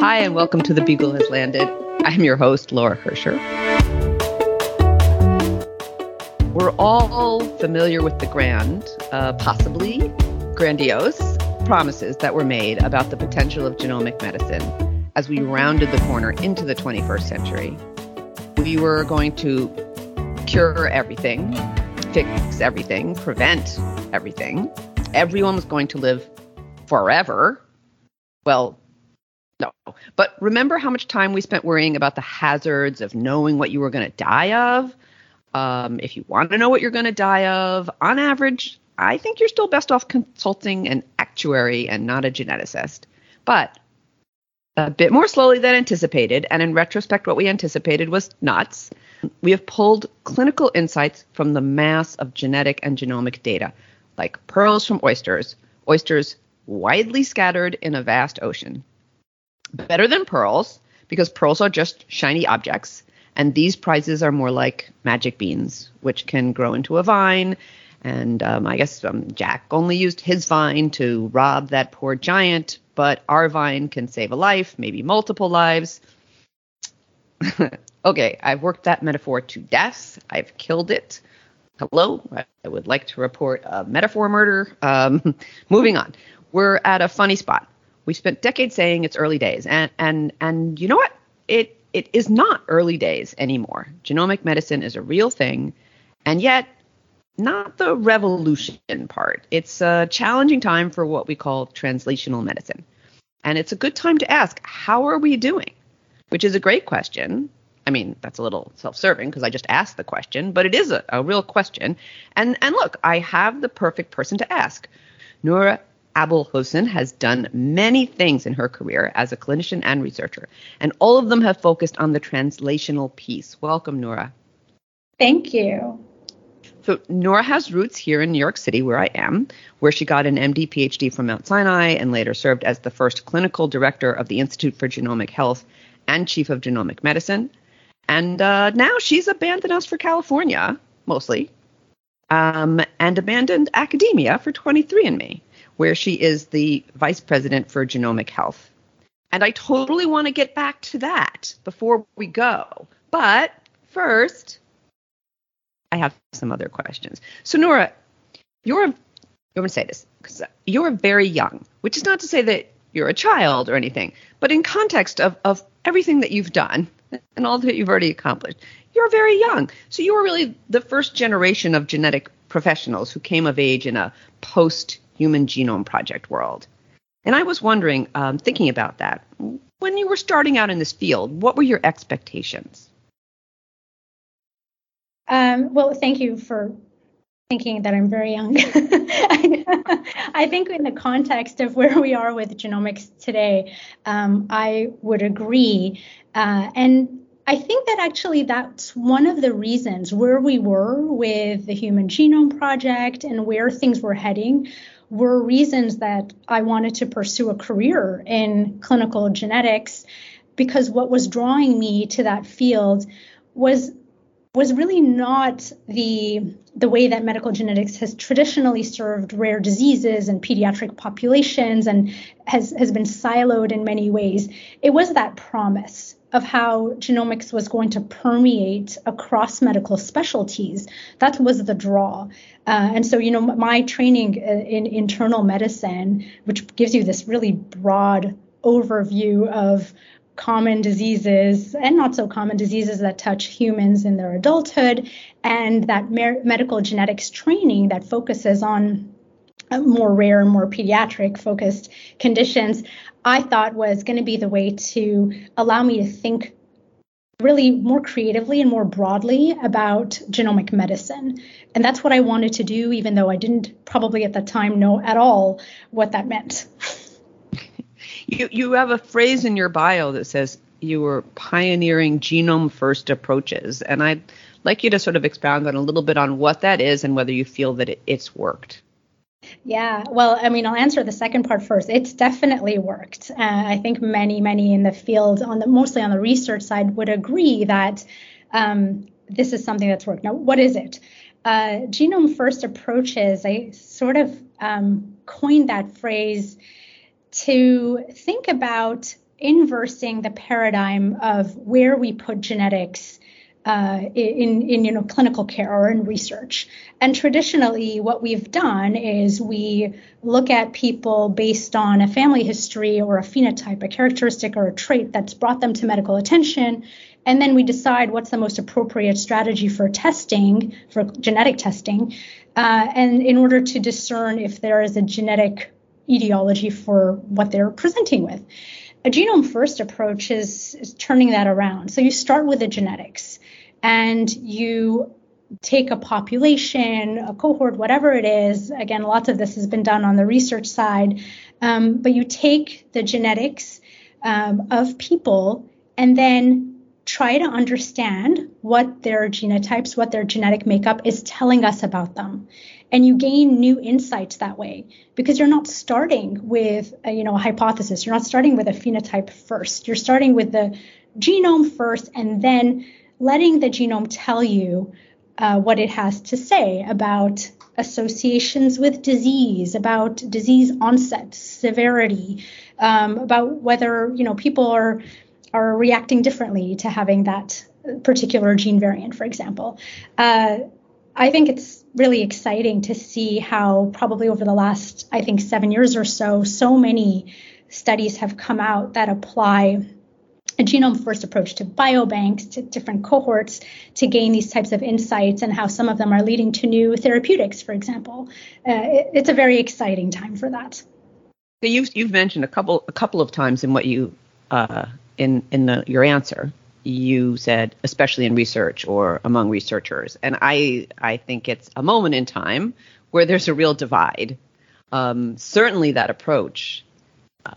Hi, and welcome to The Beagle Has Landed. I'm your host, Laura Hercher. We're all familiar with the grand, uh, possibly grandiose promises that were made about the potential of genomic medicine as we rounded the corner into the 21st century. We were going to cure everything, fix everything, prevent everything. Everyone was going to live forever. Well, no. But remember how much time we spent worrying about the hazards of knowing what you were going to die of? Um, if you want to know what you're going to die of, on average, I think you're still best off consulting an actuary and not a geneticist. But a bit more slowly than anticipated, and in retrospect, what we anticipated was nuts. We have pulled clinical insights from the mass of genetic and genomic data, like pearls from oysters, oysters widely scattered in a vast ocean better than pearls because pearls are just shiny objects. And these prizes are more like magic beans, which can grow into a vine. And um, I guess um, Jack only used his vine to rob that poor giant, but our vine can save a life, maybe multiple lives. okay, I've worked that metaphor to death. I've killed it. Hello, I would like to report a metaphor murder. Um, moving on. We're at a funny spot we spent decades saying it's early days, and and and you know what? It it is not early days anymore. Genomic medicine is a real thing, and yet not the revolution part. It's a challenging time for what we call translational medicine. And it's a good time to ask, how are we doing? Which is a great question. I mean, that's a little self-serving because I just asked the question, but it is a, a real question. And and look, I have the perfect person to ask. Noura Abul-Husn has done many things in her career as a clinician and researcher, and all of them have focused on the translational piece. Welcome, Noura. Thank you. So, Noura has roots here in New York City, where I am, where she got an MD PhD from Mount Sinai and later served as the first clinical director of the Institute for Genomic Health and chief of genomic medicine. And uh, now she's abandoned us for California, mostly, um, and abandoned academia for 23andMe where she is the vice president for genomic health. And I totally want to get back to that before we go. But first, I have some other questions. So, Noura, you're, I'm going to say this because you're very young, which is not to say that you're a child or anything, but in context of, of everything that you've done and all that you've already accomplished, you're very young. So, you were really the first generation of genetic professionals who came of age in a post Human Genome Project world. And I was wondering, um, thinking about that, when you were starting out in this field, what were your expectations? Um, well, thank you for thinking that I'm very young. I think in the context of where we are with genomics today, um, I would agree. Uh, and I think that actually that's one of the reasons where we were with the Human Genome Project and where things were heading were reasons that I wanted to pursue a career in clinical genetics because what was drawing me to that field was was really not the the way that medical genetics has traditionally served rare diseases and pediatric populations and has has been siloed in many ways. It was that promise of how genomics was going to permeate across medical specialties. That was the draw. Uh, and so, you know, my training uh, in internal medicine, which gives you this really broad overview of common diseases and not so common diseases that touch humans in their adulthood, and that mer- medical genetics training that focuses on more rare, and more pediatric focused conditions. I thought was going to be the way to allow me to think really more creatively and more broadly about genomic medicine. And that's what I wanted to do, even though I didn't probably at the time know at all what that meant. You, you have a phrase in your bio that says you were pioneering genome first approaches. And I'd like you to sort of expound on a little bit on what that is and whether you feel that it, it's worked. Yeah, well, I mean, I'll answer the second part first. It's definitely worked. Uh, I think many, many in the field, on the mostly on the research side, would agree that um, this is something that's worked. Now, what is it? Uh, genome first approaches. I sort of um, coined that phrase to think about inversing the paradigm of where we put genetics uh, in, in you know clinical care or in research. And traditionally, what we've done is we look at people based on a family history or a phenotype, a characteristic or a trait that's brought them to medical attention, and then we decide what's the most appropriate strategy for testing, for genetic testing, uh, and in order to discern if there is a genetic etiology for what they're presenting with. A genome first approach is, is turning that around. So you start with the genetics and you take a population, a cohort, whatever it is. Again, lots of this has been done on the research side, um, but you take the genetics um, of people and then try to understand what their genotypes, what their genetic makeup is telling us about them. And you gain new insights that way because you're not starting with a, you know a hypothesis. You're not starting with a phenotype first. You're starting with the genome first and then letting the genome tell you uh, what it has to say about associations with disease, about disease onset, severity, um, about whether you know people are are reacting differently to having that particular gene variant, for example. Uh, I think it's really exciting to see how probably over the last, I think, seven years or so, so many studies have come out that apply a genome first approach to biobanks, to different cohorts to gain these types of insights and how some of them are leading to new therapeutics, for example. Uh, it, it's a very exciting time for that. So you've, you've mentioned a couple a couple of times in what you uh, in in the, your answer you said especially in research or among researchers and i i think it's a moment in time where there's a real divide um, certainly that approach uh,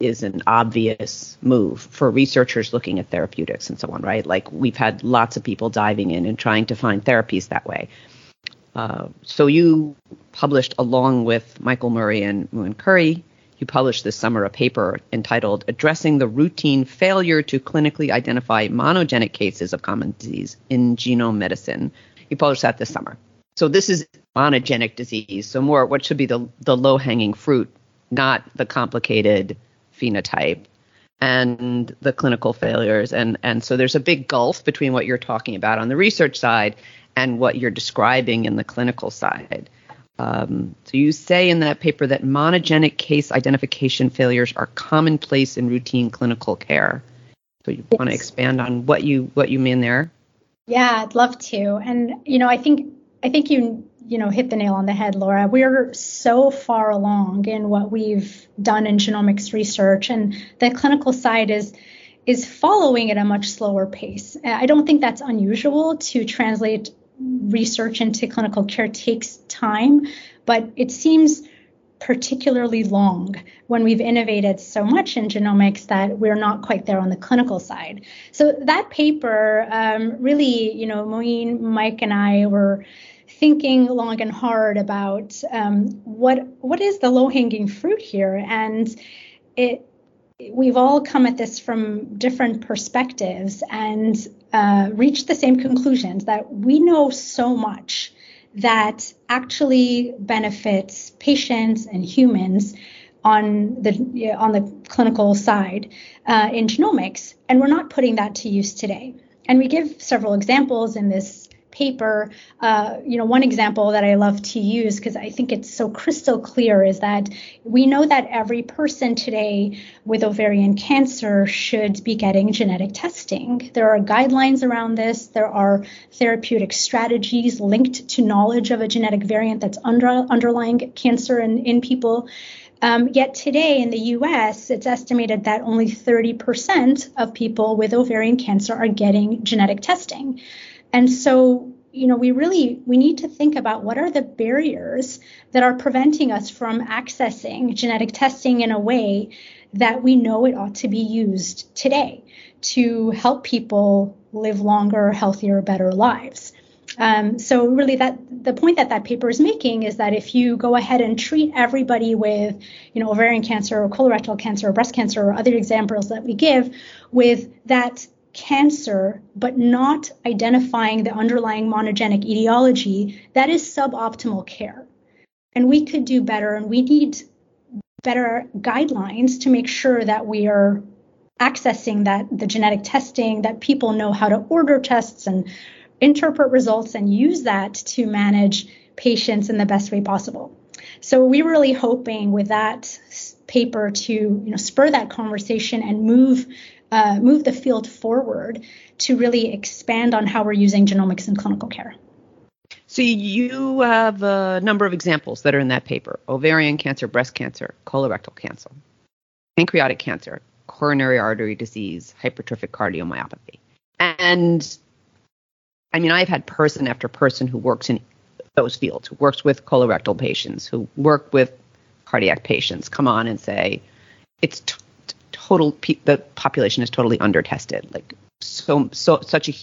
is an obvious move for researchers looking at therapeutics and so on, right? Like we've had lots of people diving in and trying to find therapies that way. Uh, so you published along with Michael Murray and Muin Khoury, you published this summer a paper entitled Addressing the Routine Failure to Clinically Identify Monogenic Cases of Common Disease in Genome Medicine. You published that this summer. So this is monogenic disease. So more what should be the, the low hanging fruit, not the complicated phenotype and the clinical failures. And, and so there's a big gulf between what you're talking about on the research side and what you're describing in the clinical side. Um, so you say in that paper that monogenic case identification failures are commonplace in routine clinical care. So you yes. want to expand on what you what you mean there? Yeah, I'd love to. And you know, I think I think you you know hit the nail on the head laura we're so far along in what we've done in genomics research and the clinical side is is following at a much slower pace i don't think that's unusual to translate research into clinical care takes time but it seems particularly long when we've innovated so much in genomics that we're not quite there on the clinical side. So that paper um, really, you know, Muin, Mike, and I were thinking long and hard about um, what what is the low hanging fruit here, and it we've all come at this from different perspectives and uh, reached the same conclusions that we know so much that actually benefits patients and humans on the on the clinical side uh, in genomics, and we're not putting that to use today. And we give several examples in this paper, uh, you know, one example that I love to use because I think it's so crystal clear is that we know that every person today with ovarian cancer should be getting genetic testing. There are guidelines around this. There are therapeutic strategies linked to knowledge of a genetic variant that's under, underlying cancer in, in people. Um, yet today in the US, it's estimated that only 30% of people with ovarian cancer are getting genetic testing. And so, you know, we really we need to think about what are the barriers that are preventing us from accessing genetic testing in a way that we know it ought to be used today to help people live longer, healthier, better lives. Um, so really that the point that that paper is making is that if you go ahead and treat everybody with you know ovarian cancer or colorectal cancer or breast cancer or other examples that we give with that cancer, but not identifying the underlying monogenic etiology, that is suboptimal care. And we could do better, and we need better guidelines to make sure that we are accessing that the genetic testing that people know how to order tests and interpret results and use that to manage patients in the best way possible. So we're really hoping with that paper to you know spur that conversation and move uh, move the field forward to really expand on how we're using genomics in clinical care. So you have a number of examples that are in that paper: ovarian cancer, breast cancer, colorectal cancer, pancreatic cancer, coronary artery disease, hypertrophic cardiomyopathy. And I mean, I've had person after person who works in those fields, who works with colorectal patients, who work with cardiac patients, come on and say it's total. Pe- the population is totally undertested. Like so, so such a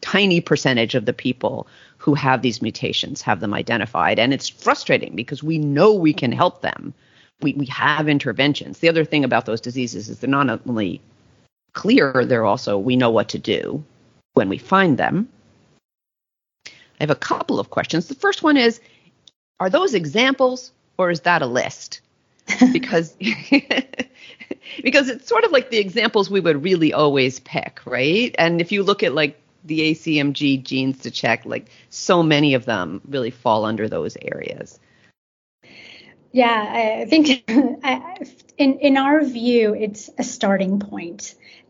tiny percentage of the people who have these mutations have them identified, and it's frustrating because we know we can help them. We we have interventions. The other thing about those diseases is they're not only clear, they're also we know what to do when we find them I have a couple of questions. The first one is Are those examples or is that a list? because because it's sort of like the examples we would really always pick, right? And if you look at like the ACMG genes to check, like so many of them really fall under those areas. Yeah, I think in in our view, it's a starting.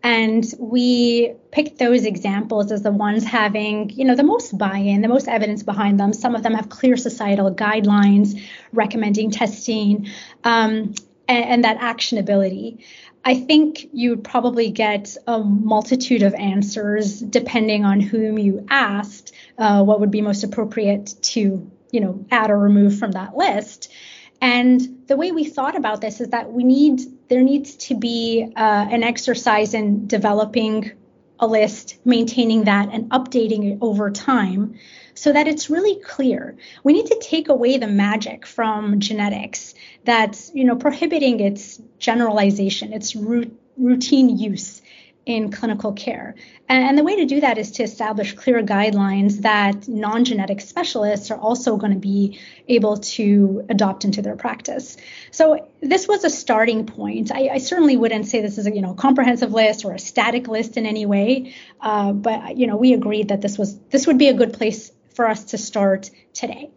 And we picked those examples as the ones having, you know, the most buy-in, the most evidence behind them. Some of them have clear societal guidelines recommending testing um, and, and that actionability. I think you would probably get a multitude of answers depending on whom you asked uh, what would be most appropriate to, you know, add or remove from that list. And the way we thought about this is that we need there needs to be uh, an exercise in developing a list, maintaining that, and updating it over time so that it's really clear. We need to take away the magic from genetics that's, you know, prohibiting its generalization, its routine use in clinical care. And, the way to do that is to establish clear guidelines that non genetic specialists are also going to be able to adopt into their practice. So this was a starting point. I, I certainly wouldn't say this is a you know comprehensive list or a static list in any way, uh, but you know we agreed that this was this would be a good place for us to start today.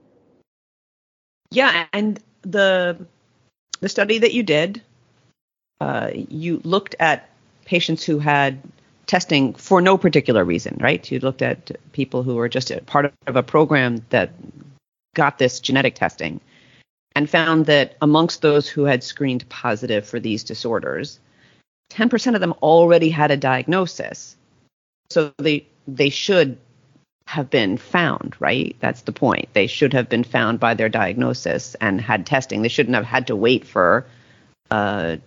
Yeah, and the the study that you did, uh, you looked at patients who had testing for no particular reason, right? You looked at people who were just part of a program that got this genetic testing and found that amongst those who had screened positive for these disorders, 10% of them already had a diagnosis. So they they should have been found, right? That's the point. They should have been found by their diagnosis and had testing. They shouldn't have had to wait for uh,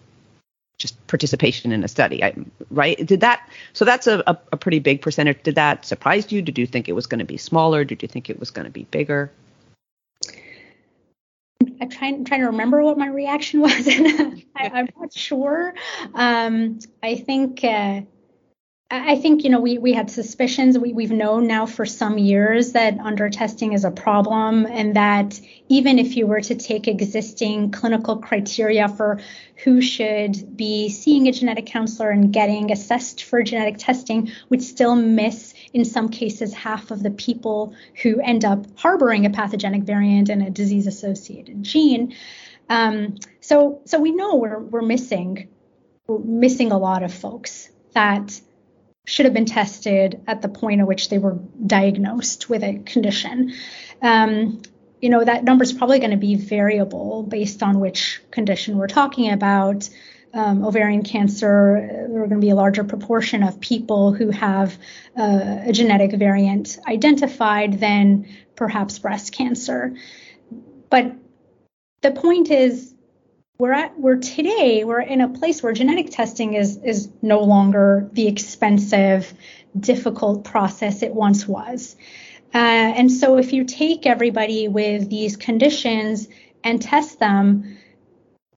just participation in a study, right? Did that? So that's a, a, a, pretty big percentage. Did that surprise you? Did you think it was going to be smaller? Did you think it was going to be bigger? I'm trying trying to remember what my reaction was. I, am not sure. Um, I think. Uh, I think you know we we had suspicions. We we've known now for some years that under testing is a problem, and that even if you were to take existing clinical criteria for who should be seeing a genetic counselor and getting assessed for genetic testing, would still miss in some cases half of the people who end up harboring a pathogenic variant and a disease-associated gene. Um, so so we know we're we're missing we're missing a lot of folks that should have been tested at the point at which they were diagnosed with a condition. Um, you know, that number is probably going to be variable based on which condition we're talking about. Um, ovarian cancer, there are going to be a larger proportion of people who have uh, a genetic variant identified than perhaps breast cancer. But the point is, we're at we're today we're in a place where genetic testing is is no longer the expensive difficult process it once was. Uh, and so if you take everybody with these conditions and test them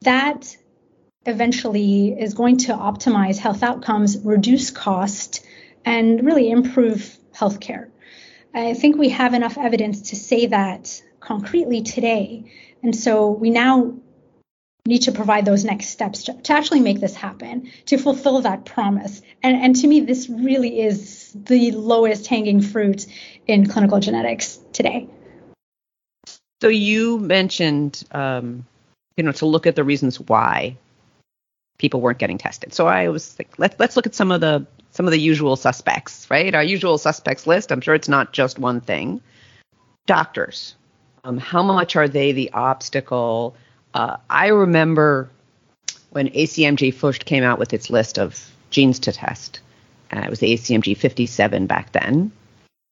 that eventually is going to optimize health outcomes reduce cost and really improve healthcare. I think we have enough evidence to say that concretely today. And so we now need to provide those next steps to, to actually make this happen, to fulfill that promise. And, and to me, this really is the lowest hanging fruit in clinical genetics today. So you mentioned, um, you know, to look at the reasons why people weren't getting tested. So I was like, let's let's look at some of the some of the usual suspects, right? Our usual suspects list. I'm sure it's not just one thing. Doctors, um, how much are they the obstacle? Uh, I remember when ACMG first came out with its list of genes to test. Uh, it was the ACMG 57 back then.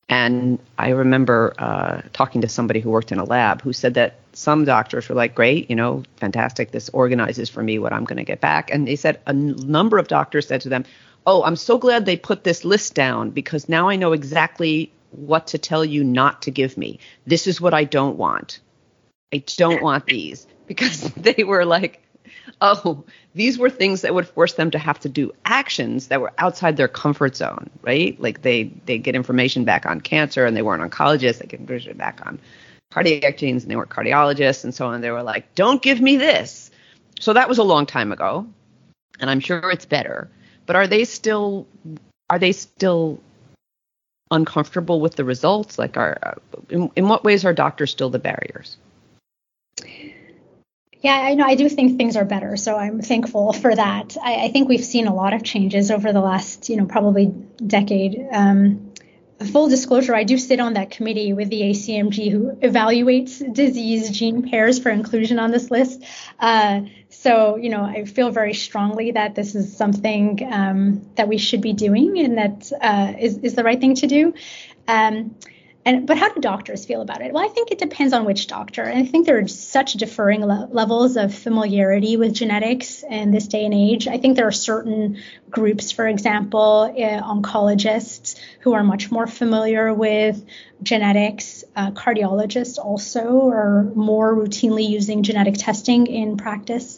And I remember uh, talking to somebody who worked in a lab who said that some doctors were like, great, you know, fantastic. This organizes for me what I'm going to get back. And they said a n- number of doctors said to them, oh, I'm so glad they put this list down because now I know exactly what to tell you not to give me. This is what I don't want. I don't want these because they were like, oh, these were things that would force them to have to do actions that were outside their comfort zone, right? Like they they get information back on cancer and they weren't oncologists, they get information back on cardiac genes and they weren't cardiologists and so on. They were like, don't give me this. So that was a long time ago, and I'm sure it's better. But are they still are they still uncomfortable with the results? Like, are in, in what ways are doctors still the barriers? Yeah, I know. I do think things are better, so I'm thankful for that. I, I think we've seen a lot of changes over the last, you know, probably decade. Um, full disclosure, I do sit on that committee with the ACMG who evaluates disease gene pairs for inclusion on this list. Uh, so, you know, I feel very strongly that this is something um, that we should be doing and that uh, is is the right thing to do. Um, and but how do doctors feel about it? Well, I think it depends on which doctor. And I think there are such differing le- levels of familiarity with genetics in this day and age. I think there are certain groups, for example, uh, oncologists who are much more familiar with genetics. Uh, cardiologists also are more routinely using genetic testing in practice.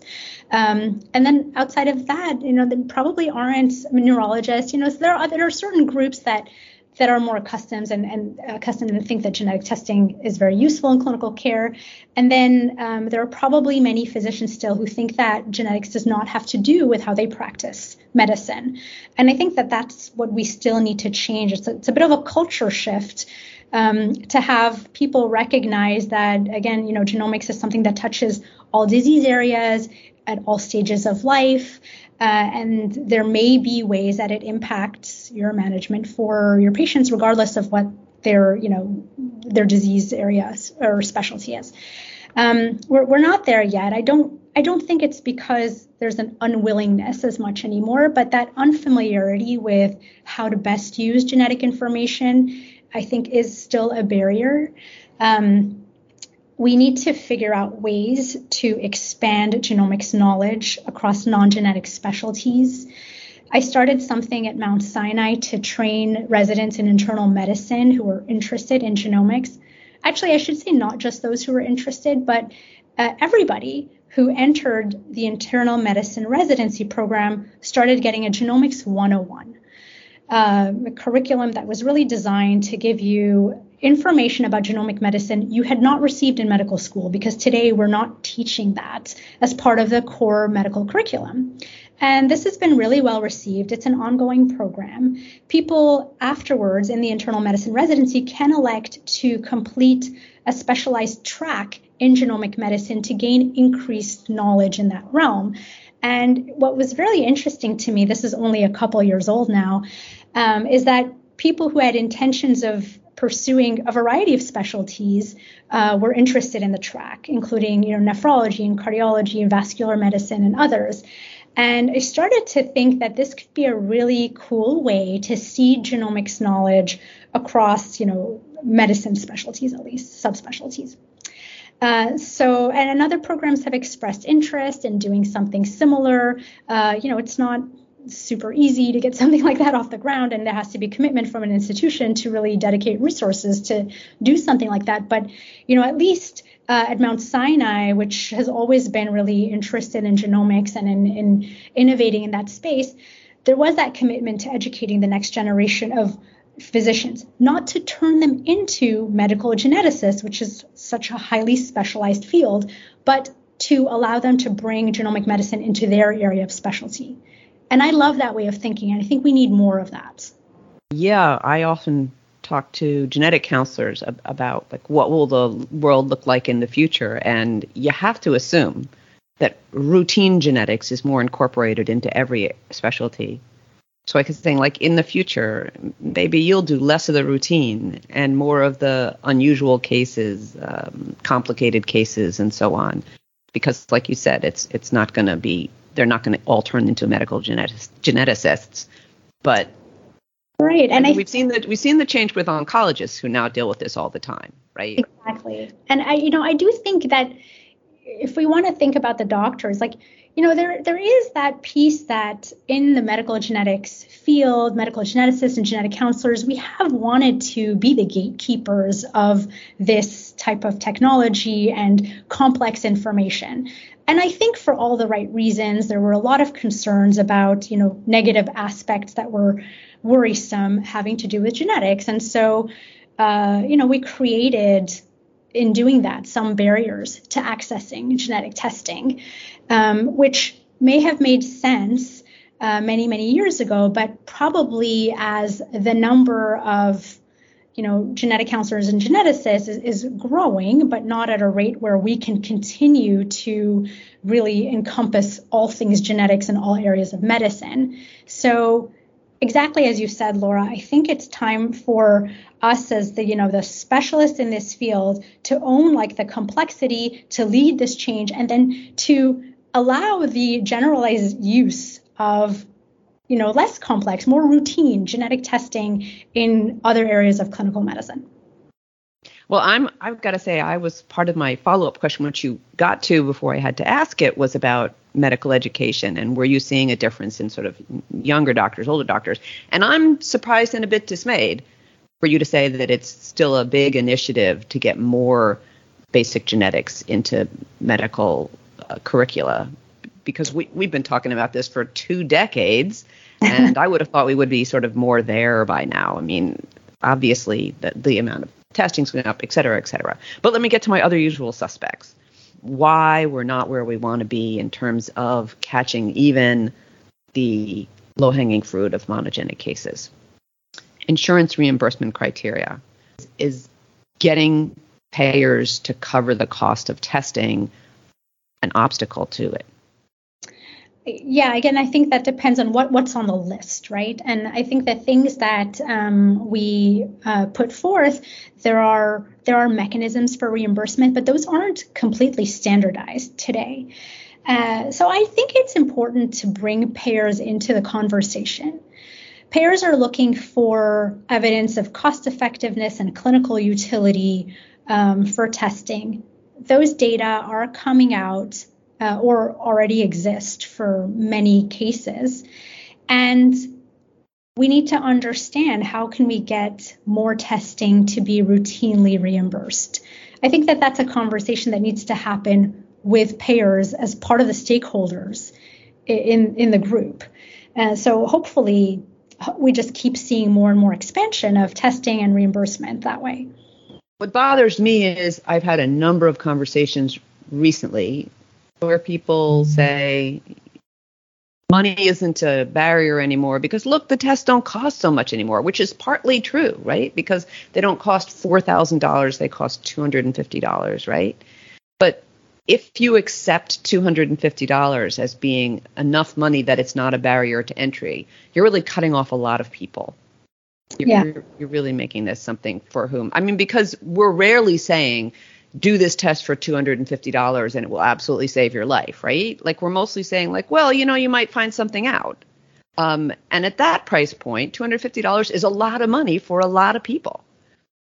Um, and then outside of that, you know, there probably aren't neurologists. You know, so there are there are certain groups that that are more accustomed and, and accustomed and think that genetic testing is very useful in clinical care. And then um, there are probably many physicians still who think that genetics does not have to do with how they practice medicine. And I think that that's what we still need to change. It's a, it's a bit of a culture shift. Um, to have people recognize that again, you know, genomics is something that touches all disease areas at all stages of life, uh, and there may be ways that it impacts your management for your patients, regardless of what their, you know, their disease area or specialty is. Um, we're, we're not there yet. I don't I don't think it's because there's an unwillingness as much anymore, but that unfamiliarity with how to best use genetic information, I think, is still a barrier. Um, we need to figure out ways to expand genomics knowledge across non genetic specialties. I started something at Mount Sinai to train residents in internal medicine who are interested in genomics. Actually, I should say not just those who were interested, but uh, everybody who entered the internal medicine residency program started getting a genomics 101 uh, a curriculum that was really designed to give you information about genomic medicine you had not received in medical school because today we're not teaching that as part of the core medical curriculum. And this has been really well received. It's an ongoing program. People afterwards in the internal medicine residency can elect to complete a specialized track in genomic medicine to gain increased knowledge in that realm. And what was really interesting to me, this is only a couple years old now, um, is that people who had intentions of pursuing a variety of specialties uh, were interested in the track, including you know nephrology and cardiology and vascular medicine and others. And I started to think that this could be a really cool way to seed genomics knowledge across, you know, medicine specialties, at least subspecialties. Uh, so, and other programs have expressed interest in doing something similar. Uh, you know, it's not super easy to get something like that off the ground and there has to be commitment from an institution to really dedicate resources to do something like that but you know at least uh, at Mount Sinai, which has always been really interested in genomics and in, in innovating in that space, there was that commitment to educating the next generation of physicians, not to turn them into medical geneticists, which is such a highly specialized field, but to allow them to bring genomic medicine into their area of specialty. And I love that way of thinking, and I think we need more of that. Yeah, I often talk to genetic counselors ab- about like what will the world look like in the future, and you have to assume that routine genetics is more incorporated into every specialty. So I could say, like in the future, maybe you'll do less of the routine and more of the unusual cases, um, complicated cases, and so on. Because, like you said, it's it's not going to be they're not going to all turn into medical genetic, geneticists, but right. And, and we've seen that we've seen the change with oncologists who now deal with this all the time, right? Exactly. And I, you know, I do think that if we want to think about the doctors, like you know, there there is that piece that in the medical genetics field, medical geneticists and genetic counselors, we have wanted to be the gatekeepers of this type of technology and complex information. And I think for all the right reasons, there were a lot of concerns about, you know, negative aspects that were worrisome having to do with genetics. And so, uh, you know, we created in doing that some barriers to accessing genetic testing, um, which may have made sense uh, many, many years ago, but probably as the number of you know, genetic counselors and geneticists is, is, growing, but not at a rate where we can continue to really encompass all things genetics in all areas of medicine. So exactly as you said, Laura, I think it's time for us as the, you know, the specialists in this field to own like the complexity, to lead this change, and then to allow the generalized use of you know less complex more routine genetic testing in other areas of clinical medicine well i'm i've got to say i was part of my follow-up question which you got to before i had to ask it was about medical education and were you seeing a difference in sort of younger doctors, older doctors? And I'm surprised and a bit dismayed for you to say that it's still a big initiative to get more basic genetics into medical curricula because we, we've been talking about this for two decades and I would have thought we would be sort of more there by now. I mean, obviously the, the amount of testing's going up, et cetera, et cetera. But let me get to my other usual suspects why we're not where we want to be in terms of catching even the low hanging fruit of monogenic cases. Insurance reimbursement criteria is getting payers to cover the cost of testing an obstacle to it. Yeah again i think that depends on what what's on the list right? And i think the things that um, we uh, put forth there are there are mechanisms for reimbursement but those aren't completely standardized today. Uh, so i think it's important to bring payers into the conversation. Payers are looking for evidence of cost effectiveness and clinical utility um, for testing those data are coming out uh, or already exist for many cases. And we need to understand how can we get more testing to be routinely reimbursed. I think that that's a conversation that needs to happen with payers as part of the stakeholders in in the group. And so hopefully we just keep seeing more and more expansion of testing and reimbursement that way. What bothers me is I've had a number of conversations recently where people say money isn't a barrier anymore because look the tests don't cost so much anymore which is partly true right? Because they don't cost $4000 they cost $250 right? But if you accept $250 as being enough money that it's not a barrier to entry you're really cutting off a lot of people you're, yeah. you're, you're really making this something for whom i mean because we're rarely saying do this test for $250 and it will absolutely save your life, right? Like we're mostly saying like, well, you know, you might find something out. Um, and at that price point, $250 is a lot of money for a lot of people.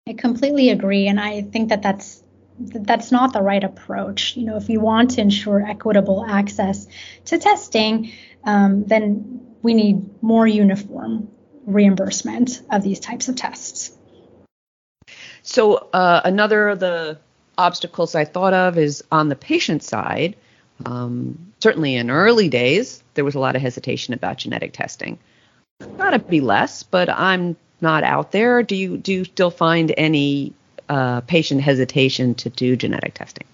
I completely agree, and I think that that's that's not the right approach. You know, if you want to ensure equitable access to testing, um, then we need more uniform reimbursement of these types of tests. So uh, another of the obstacles I thought of is on the patient side. Um, certainly in early days, there was a lot of hesitation about genetic testing. Got to be less, but I'm not out there. Do you do you still find any uh, patient hesitation to do genetic testing?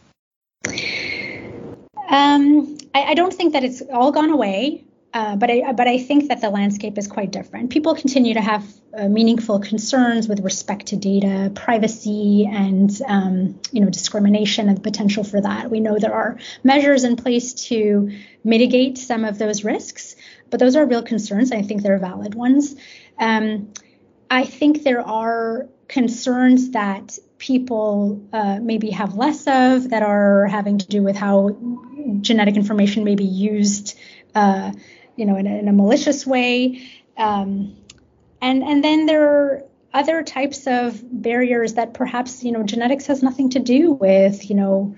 Um, I, I, don't think that it's all gone away. Uh, but I but I think that the landscape is quite different. People continue to have uh, meaningful concerns with respect to data privacy and um, you know discrimination and the potential for that. We know there are measures in place to mitigate some of those risks, but those are real concerns. I think they're valid ones. Um, I think there are concerns that people uh, maybe have less of that are having to do with how genetic information may be used uh, you know, in a, in a malicious way. Um, and and then there are other types of barriers that perhaps you know genetics has nothing to do with you know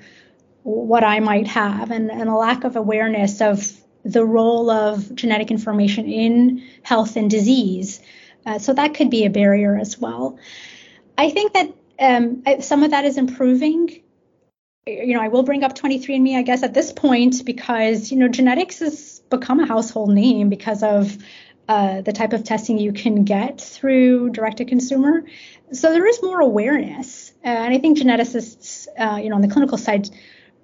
what I might have and, and a lack of awareness of the role of genetic information in health and disease. Uh, so that could be a barrier as well. I think that um, some of that is improving. You know, I will bring up 23andMe, I guess, at this point because you know genetics is become a household name because of uh, the type of testing you can get through direct to consumer. So there is more awareness, uh, and I think geneticists, uh, you know, on the clinical side,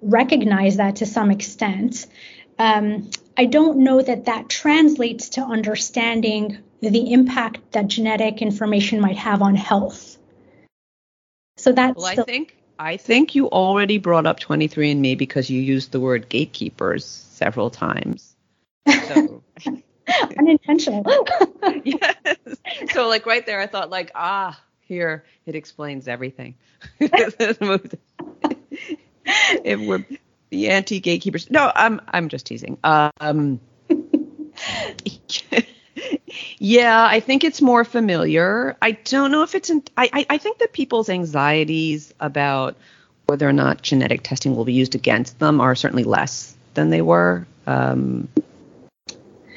recognize that to some extent. Um, I don't know that that translates to understanding the impact that genetic information might have on health. So that's. Well, I think I think you already brought up 23andMe because you used the word gatekeepers several times. So unintentional. yes. So like right there, I thought like ah here it explains everything. if we're the anti gatekeepers. No, I'm I'm just teasing. Um, yeah, I think it's more familiar. I don't know if it's. In, I, I I think that people's anxieties about whether or not genetic testing will be used against them are certainly less than they were. Um,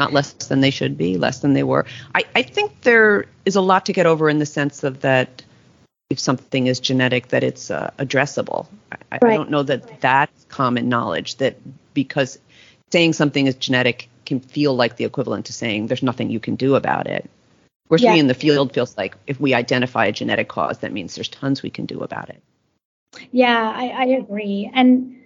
not less than they should be, less than they were. I, I think there is a lot to get over in the sense of that if something is genetic, that it's uh, addressable. I, right. I don't know that that's common knowledge that because saying something is genetic can feel like the equivalent to saying there's nothing you can do about it. Whereas yeah. me in the field feels like if we identify a genetic cause, that means there's tons we can do about it. Yeah, I, I agree. And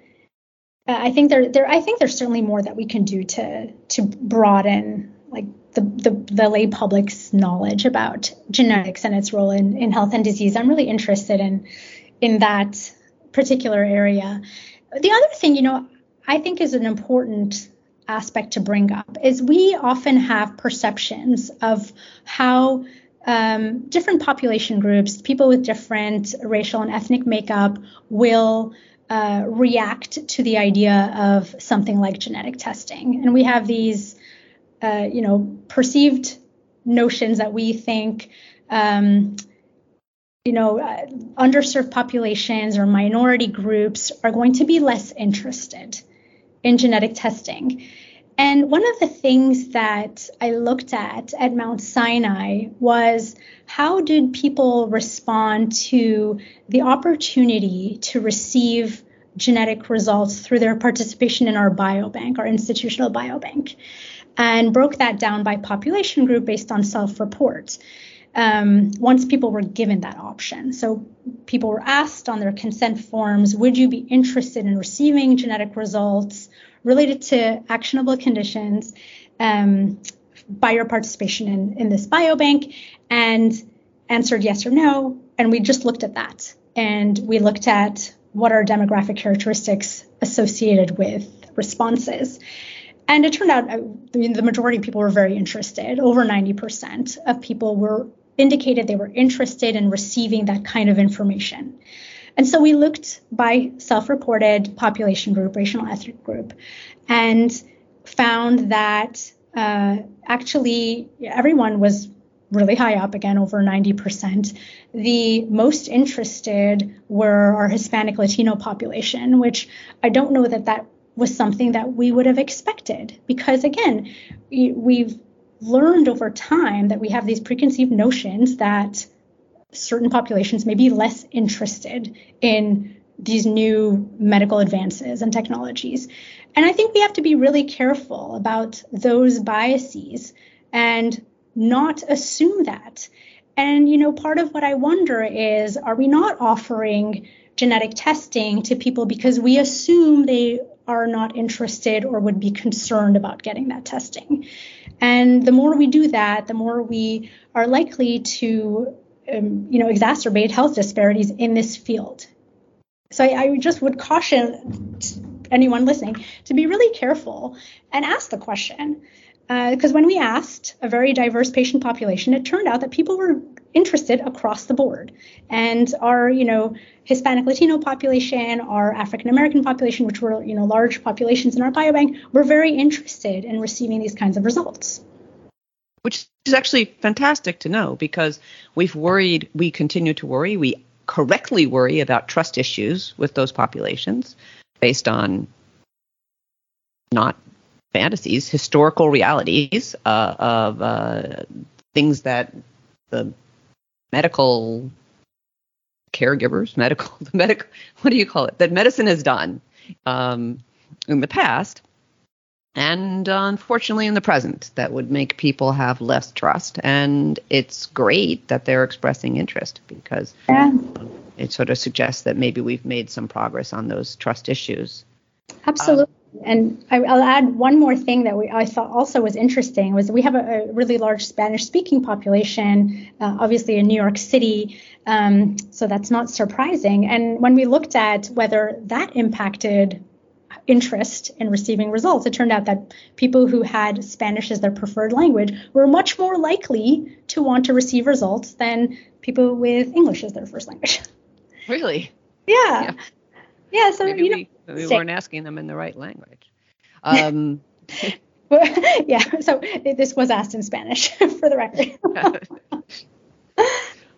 uh, I think there there I think there's certainly more that we can do to to broaden like the, the, the lay public's knowledge about genetics and its role in, in health and disease. I'm really interested in in that particular area. The other thing, you know, I think is an important aspect to bring up is we often have perceptions of how um, different population groups, people with different racial and ethnic makeup, will uh, react to the idea of something like genetic testing. And we have these, uh, you know, perceived notions that we think, um, you know, uh, underserved populations or minority groups are going to be less interested in genetic testing. And one of the things that I looked at at Mount Sinai was how did people respond to the opportunity to receive genetic results through their participation in our biobank, our institutional biobank, and broke that down by population group based on self report. Um, once people were given that option. So people were asked on their consent forms, would you be interested in receiving genetic results related to actionable conditions um, by your participation in, in this biobank? And answered yes or no. And we just looked at that. And we looked at what are demographic characteristics associated with responses. And it turned out uh, the majority of people were very interested. Over 90% of people were indicated they were interested in receiving that kind of information. And so we looked by self reported population group, racial ethnic group, and found that uh, actually everyone was really high up, again, over 90%. The most interested were our Hispanic Latino population, which I don't know that that was something that we would have expected because, again, we've learned over time that we have these preconceived notions that certain populations may be less interested in these new medical advances and technologies. And I think we have to be really careful about those biases and not assume that. And, you know, part of what I wonder is are we not offering genetic testing to people because we assume they are not interested or would be concerned about getting that testing. And the more we do that, the more we are likely to, um, you know, exacerbate health disparities in this field. So I, I just would caution anyone listening to be really careful and ask the question. Because uh, when we asked a very diverse patient population, it turned out that people were interested across the board. And our, you know, Hispanic Latino population, our African American population, which were, you know, large populations in our biobank, were very interested in receiving these kinds of results. Which is actually fantastic to know because we've worried, we continue to worry, we correctly worry about trust issues with those populations based on not fantasies, historical realities uh, of uh, things that the medical caregivers, medical, the medical, what do you call it? That medicine has done um, in the past, and unfortunately in the present, that would make people have less trust. And it's great that they're expressing interest because yeah. it sort of suggests that maybe we've made some progress on those trust issues. Absolutely. Um, and I, will add one more thing that we I thought also was interesting was we have a, a really large Spanish speaking population, uh, obviously in New York City, um, so that's not surprising. And when we looked at whether that impacted interest in receiving results, it turned out that people who had Spanish as their preferred language were much more likely to want to receive results than people with English as their first language. Really? Yeah. yeah. Yeah, so Maybe you know, we, we weren't asking them in the right language. Um, yeah, so this was asked in Spanish for the record.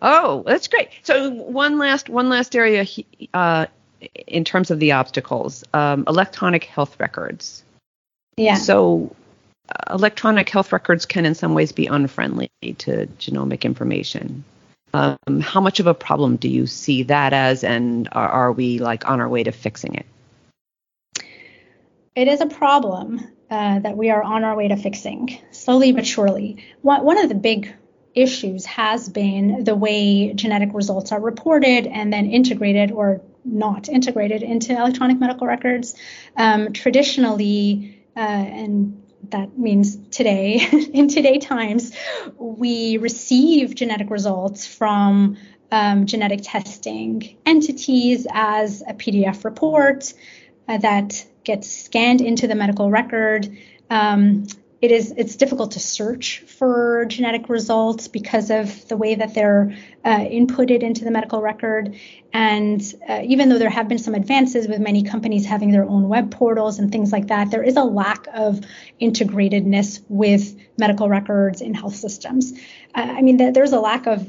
oh, that's great. So one last one last area uh, in terms of the obstacles, um, electronic health records. Yeah. So uh, electronic health records can in some ways be unfriendly to genomic information. Um, how much of a problem do you see that as, and are, are, we like on our way to fixing it? It is a problem uh, that we are on our way to fixing, slowly but surely. One, one of the big issues has been the way genetic results are reported and then integrated or not integrated into electronic medical records. Um, traditionally, uh, and that means today, in today times, we receive genetic results from um, genetic testing entities as a PDF report uh, that gets scanned into the medical record. Um, it is it's difficult to search for genetic results because of the way that they're uh, inputted into the medical record. And uh, even though there have been some advances with many companies having their own web portals and things like that there is a lack of integratedness with medical records in health systems. Uh, i mean there's a lack of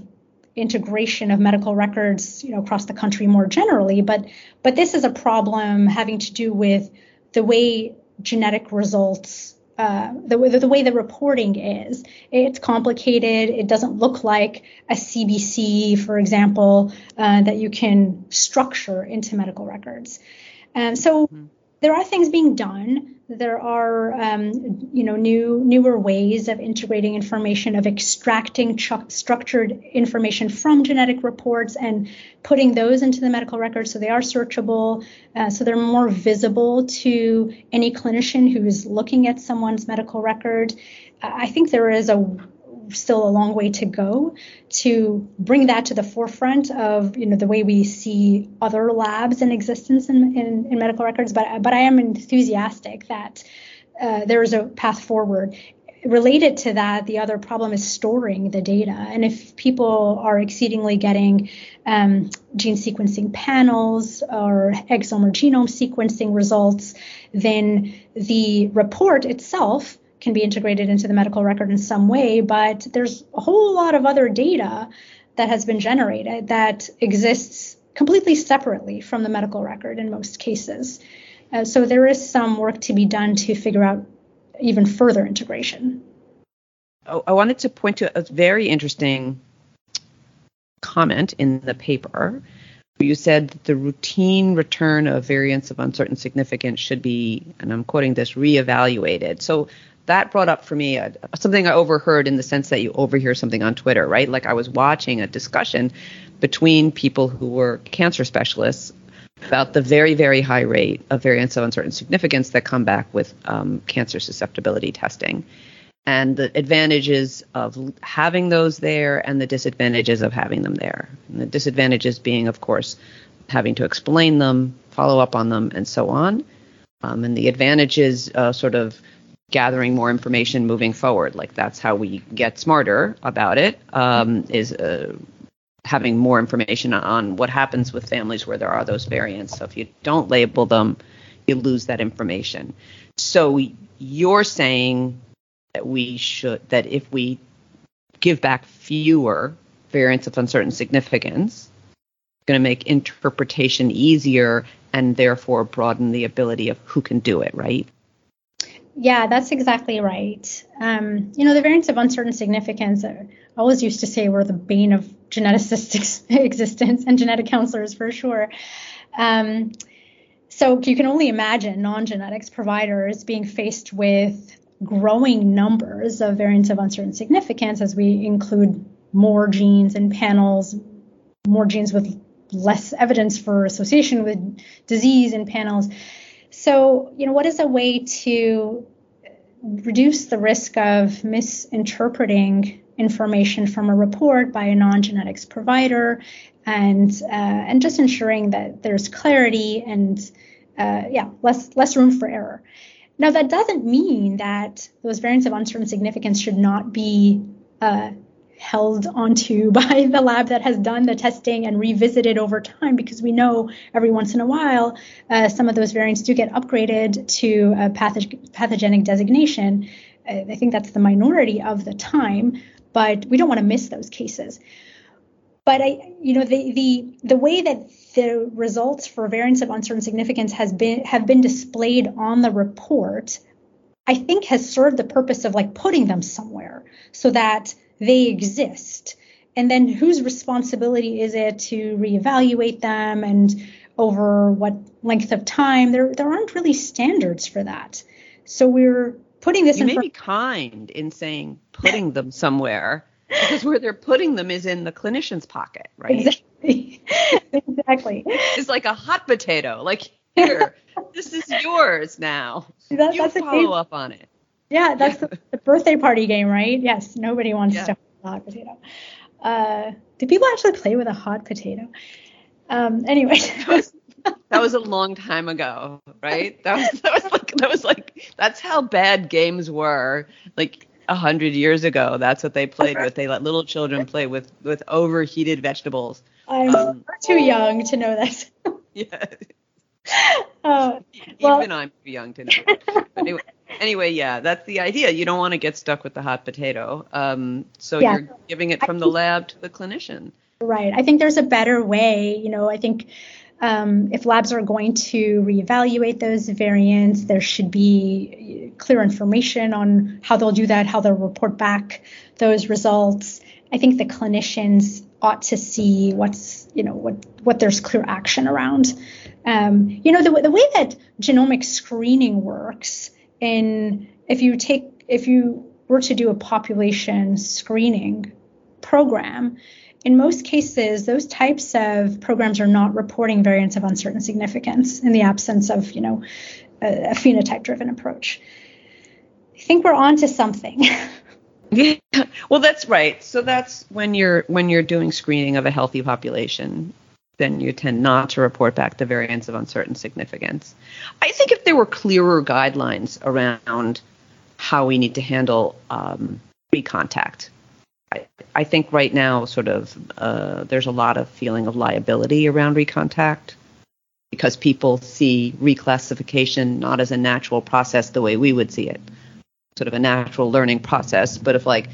integration of medical records you know across the country more generally but but this is a problem having to do with the way genetic results uh, the, the, way the reporting is. It's complicated. It doesn't look like a CBC, for example, uh, that you can structure into medical records. And so mm-hmm there are things being done. There are, um, you know, new newer ways of integrating information, of extracting ch- structured information from genetic reports and putting those into the medical record so they are searchable, uh, so they're more visible to any clinician who is looking at someone's medical record. I think there is a still a long way to go to bring that to the forefront of you know the way we see other labs in existence in, in, in medical records. But but I am enthusiastic that uh, there is a path forward. Related to that, the other problem is storing the data. And if people are exceedingly getting um, gene sequencing panels or exome or genome sequencing results, then the report itself can be integrated into the medical record in some way, but there's a whole lot of other data that has been generated that exists completely separately from the medical record in most cases. Uh, so there is some work to be done to figure out even further integration. I wanted to point to a very interesting comment in the paper. You said that the routine return of variants of uncertain significance should be, and I'm quoting this, reevaluated. So that brought up for me a, something I overheard in the sense that you overhear something on Twitter, right? Like I was watching a discussion between people who were cancer specialists about the very, very high rate of variants of uncertain significance that come back with um, cancer susceptibility testing and the advantages of having those there and the disadvantages of having them there. And the disadvantages being, of course, having to explain them, follow up on them, and so on. Um, and the advantages, uh, sort of gathering more information moving forward. Like that's how we get smarter about it. Um, is uh, having more information on what happens with families where there are those variants. So if you don't label them, you lose that information. So you're saying that we should that if we give back fewer variants of uncertain significance, it's going to make interpretation easier and therefore broaden the ability of who can do it, right? Yeah, that's exactly right. Um, you know, the variants of uncertain significance, I always used to say were the bane of geneticists' existence and genetic counselors for sure. Um, so you can only imagine non-genetics providers being faced with growing numbers of variants of uncertain significance as we include more genes in panels, more genes with less evidence for association with disease in panels. So, you know, what is a way to reduce the risk of misinterpreting information from a report by a non-genetics provider and uh, and just ensuring that there's clarity and uh, yeah less less room for error? Now that doesn't mean that those variants of uncertain significance should not be uh, held onto by the lab that has done the testing and revisited over time because we know every once in a while uh, some of those variants do get upgraded to a pathog- pathogenic designation. Uh, I think that's the minority of the time, but we don't want to miss those cases. But I, you know, the the the way that the results for variants of uncertain significance has been have been displayed on the report, I think has served the purpose of like putting them somewhere so that they exist. And then whose responsibility is it to reevaluate them and over what length of time? There there aren't really standards for that. So we're putting this you in may be kind in saying putting them somewhere because where they're putting them is in the clinician's pocket, right? Exactly. exactly. It's like a hot potato. Like here, this is yours now. That, you follow up on it. Yeah, that's. The, the, birthday party game, right? Yes, nobody wants yeah. to hot potato. Uh, do people actually play with a hot potato? Um, anyway. that, was, a long time ago, right? That was that was like that was like that's how bad games were. Like a hundred years ago, that's what they played with. They let little children play with with overheated vegetables. I'm um, too young to know that. yeah. Uh, well, Even I'm too young to know. But anyway, anyway, yeah, that's the idea. You don't want to get stuck with the hot potato. Um, so yeah. you're giving it from the lab to the clinician. Right. I think there's a better way. You know, I think um, if labs are going to reevaluate those variants, there should be clear information on how they'll do that, how they'll report back those results. I think the clinicians ought to see what's, you know, what what there's clear action around. Um, you know, the, the way that genomic screening works in if you take if you were to do a population screening program, in most cases, those types of programs are not reporting variants of uncertain significance in the absence of, you know, a, a phenotype-driven approach. I think we're on to something. yeah, well, that's right. So that's when you're when you're doing screening of a healthy population, then you tend not to report back the variants of uncertain significance. I think if there were clearer guidelines around how we need to handle um, recontact, I, I think right now, sort of, uh, there's a lot of feeling of liability around recontact because people see reclassification not as a natural process the way we would see it, sort of a natural learning process, but if like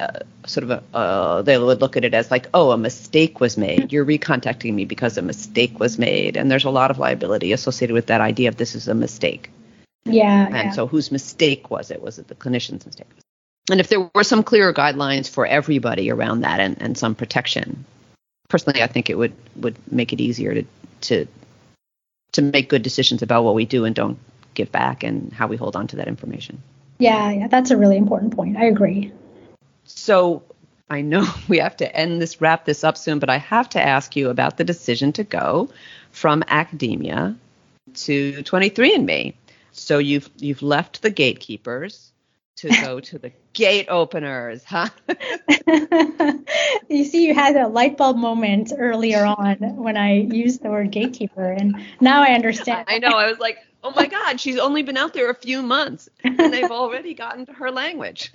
uh, sort of a, uh, they would look at it as like, oh, a mistake was made. You're recontacting me because a mistake was made, and there's a lot of liability associated with that idea of this is a mistake. Yeah. And yeah. so, whose mistake was it? Was it the clinician's mistake? And if there were some clearer guidelines for everybody around that and, and some protection, personally, I think it would would make it easier to to to make good decisions about what we do and don't give back and how we hold on to that information. Yeah, yeah, that's a really important point. I agree. So I know we have to end this, wrap this up soon, but I have to ask you about the decision to go from academia to 23andMe. So you've you've left the gatekeepers to go to the gate openers, huh? you see, you had a light bulb moment earlier on when I used the word gatekeeper, and now I understand. I know. I was like, oh my God, she's only been out there a few months, and they've already gotten to her language.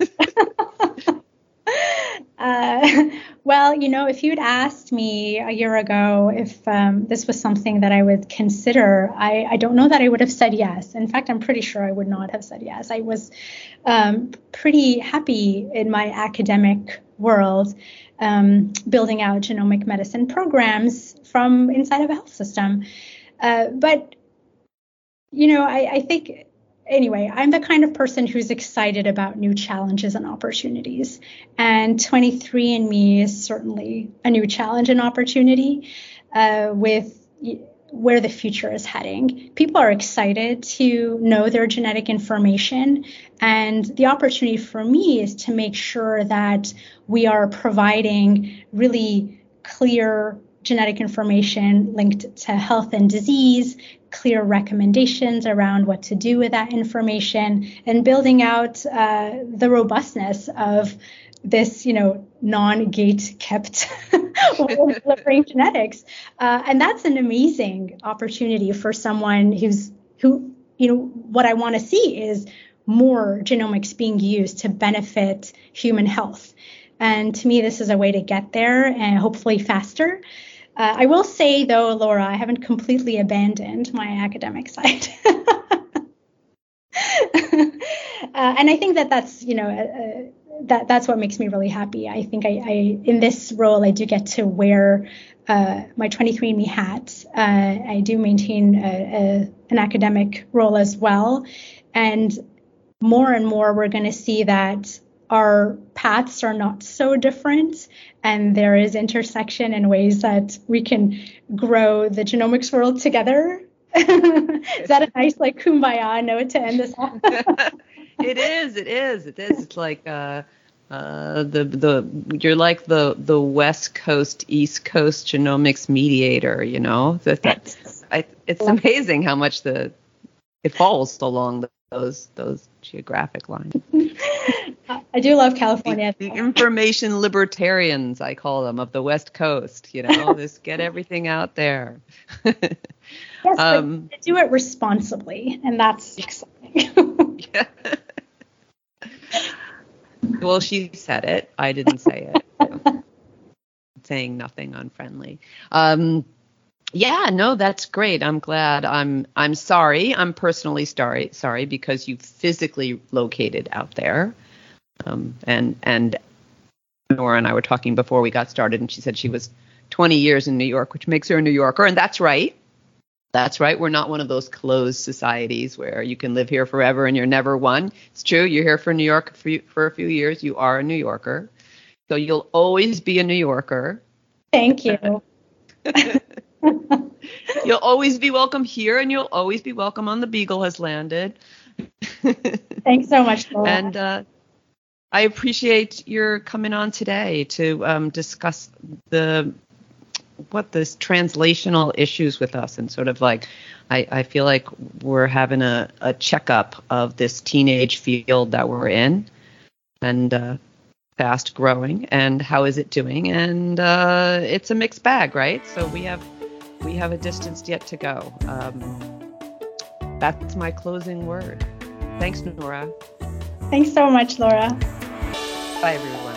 Uh, well, you know, if you'd asked me a year ago if um, this was something that I would consider, I, I, don't know that I would have said yes. In fact, I'm pretty sure I would not have said yes. I was um, pretty happy in my academic world um, building out genomic medicine programs from inside of a health system. Uh, but, you know, I, I think anyway, I'm the kind of person who's excited about new challenges and opportunities. And 23andMe is certainly a new challenge and opportunity uh, with where the future is heading. People are excited to know their genetic information. And the opportunity for me is to make sure that we are providing really clear genetic information linked to health and disease, clear recommendations around what to do with that information, and building out uh, the robustness of this, you know, non-gate kept delivering genetics, uh, and that's an amazing opportunity for someone who's who, you know, what I want to see is more genomics being used to benefit human health. And to me, this is a way to get there and hopefully faster. Uh, I will say, though, Laura, I haven't completely abandoned my academic side. uh, and I think that that's, you know, uh, that that's what makes me really happy. I think I, I in this role, I do get to wear uh, my 23andMe hat. Uh, I do maintain a, a, an academic role as well. And more and more, we're going to see that our paths are not so different and there is intersection in ways that we can grow the genomics world together. is that a nice like kumbaya note to end this off? it is, it is, it is. It's like uh, uh, the the you're like the the West Coast East Coast genomics mediator. You know that that's I, it's amazing how much the it falls along those those geographic line. I do love California. The, the, information libertarians, I call them, of the West Coast. You know, just get everything out there. yes, um, but do it responsibly, and that's exciting. yeah. well, she said it. I didn't say it. saying nothing unfriendly. Um, yeah, no, that's great. I'm glad. I'm I'm sorry. I'm personally sorry sorry because you physically located out there. Um, and and Noura and I were talking before we got started, and she said she was 20 years in New York, which makes her a New Yorker, and that's right. That's right. We're not one of those closed societies where you can live here forever and you're never one. It's true. You're here for New York for, for a few years. You are a New Yorker. So you'll always be a New Yorker. Thank you. you'll always be welcome here, and you'll always be welcome on the Beagle has landed. Thanks so much, Laura. And uh, I appreciate your coming on today to um, discuss the what this translational issues with us and sort of like I, I feel like we're having a, a checkup of this teenage field that we're in and uh, fast growing and how is it doing and uh, it's a mixed bag right so we have we have a distance yet to go. Um, that's my closing word. Thanks Noura. Thanks so much laura. Bye everyone